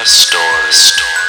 a story.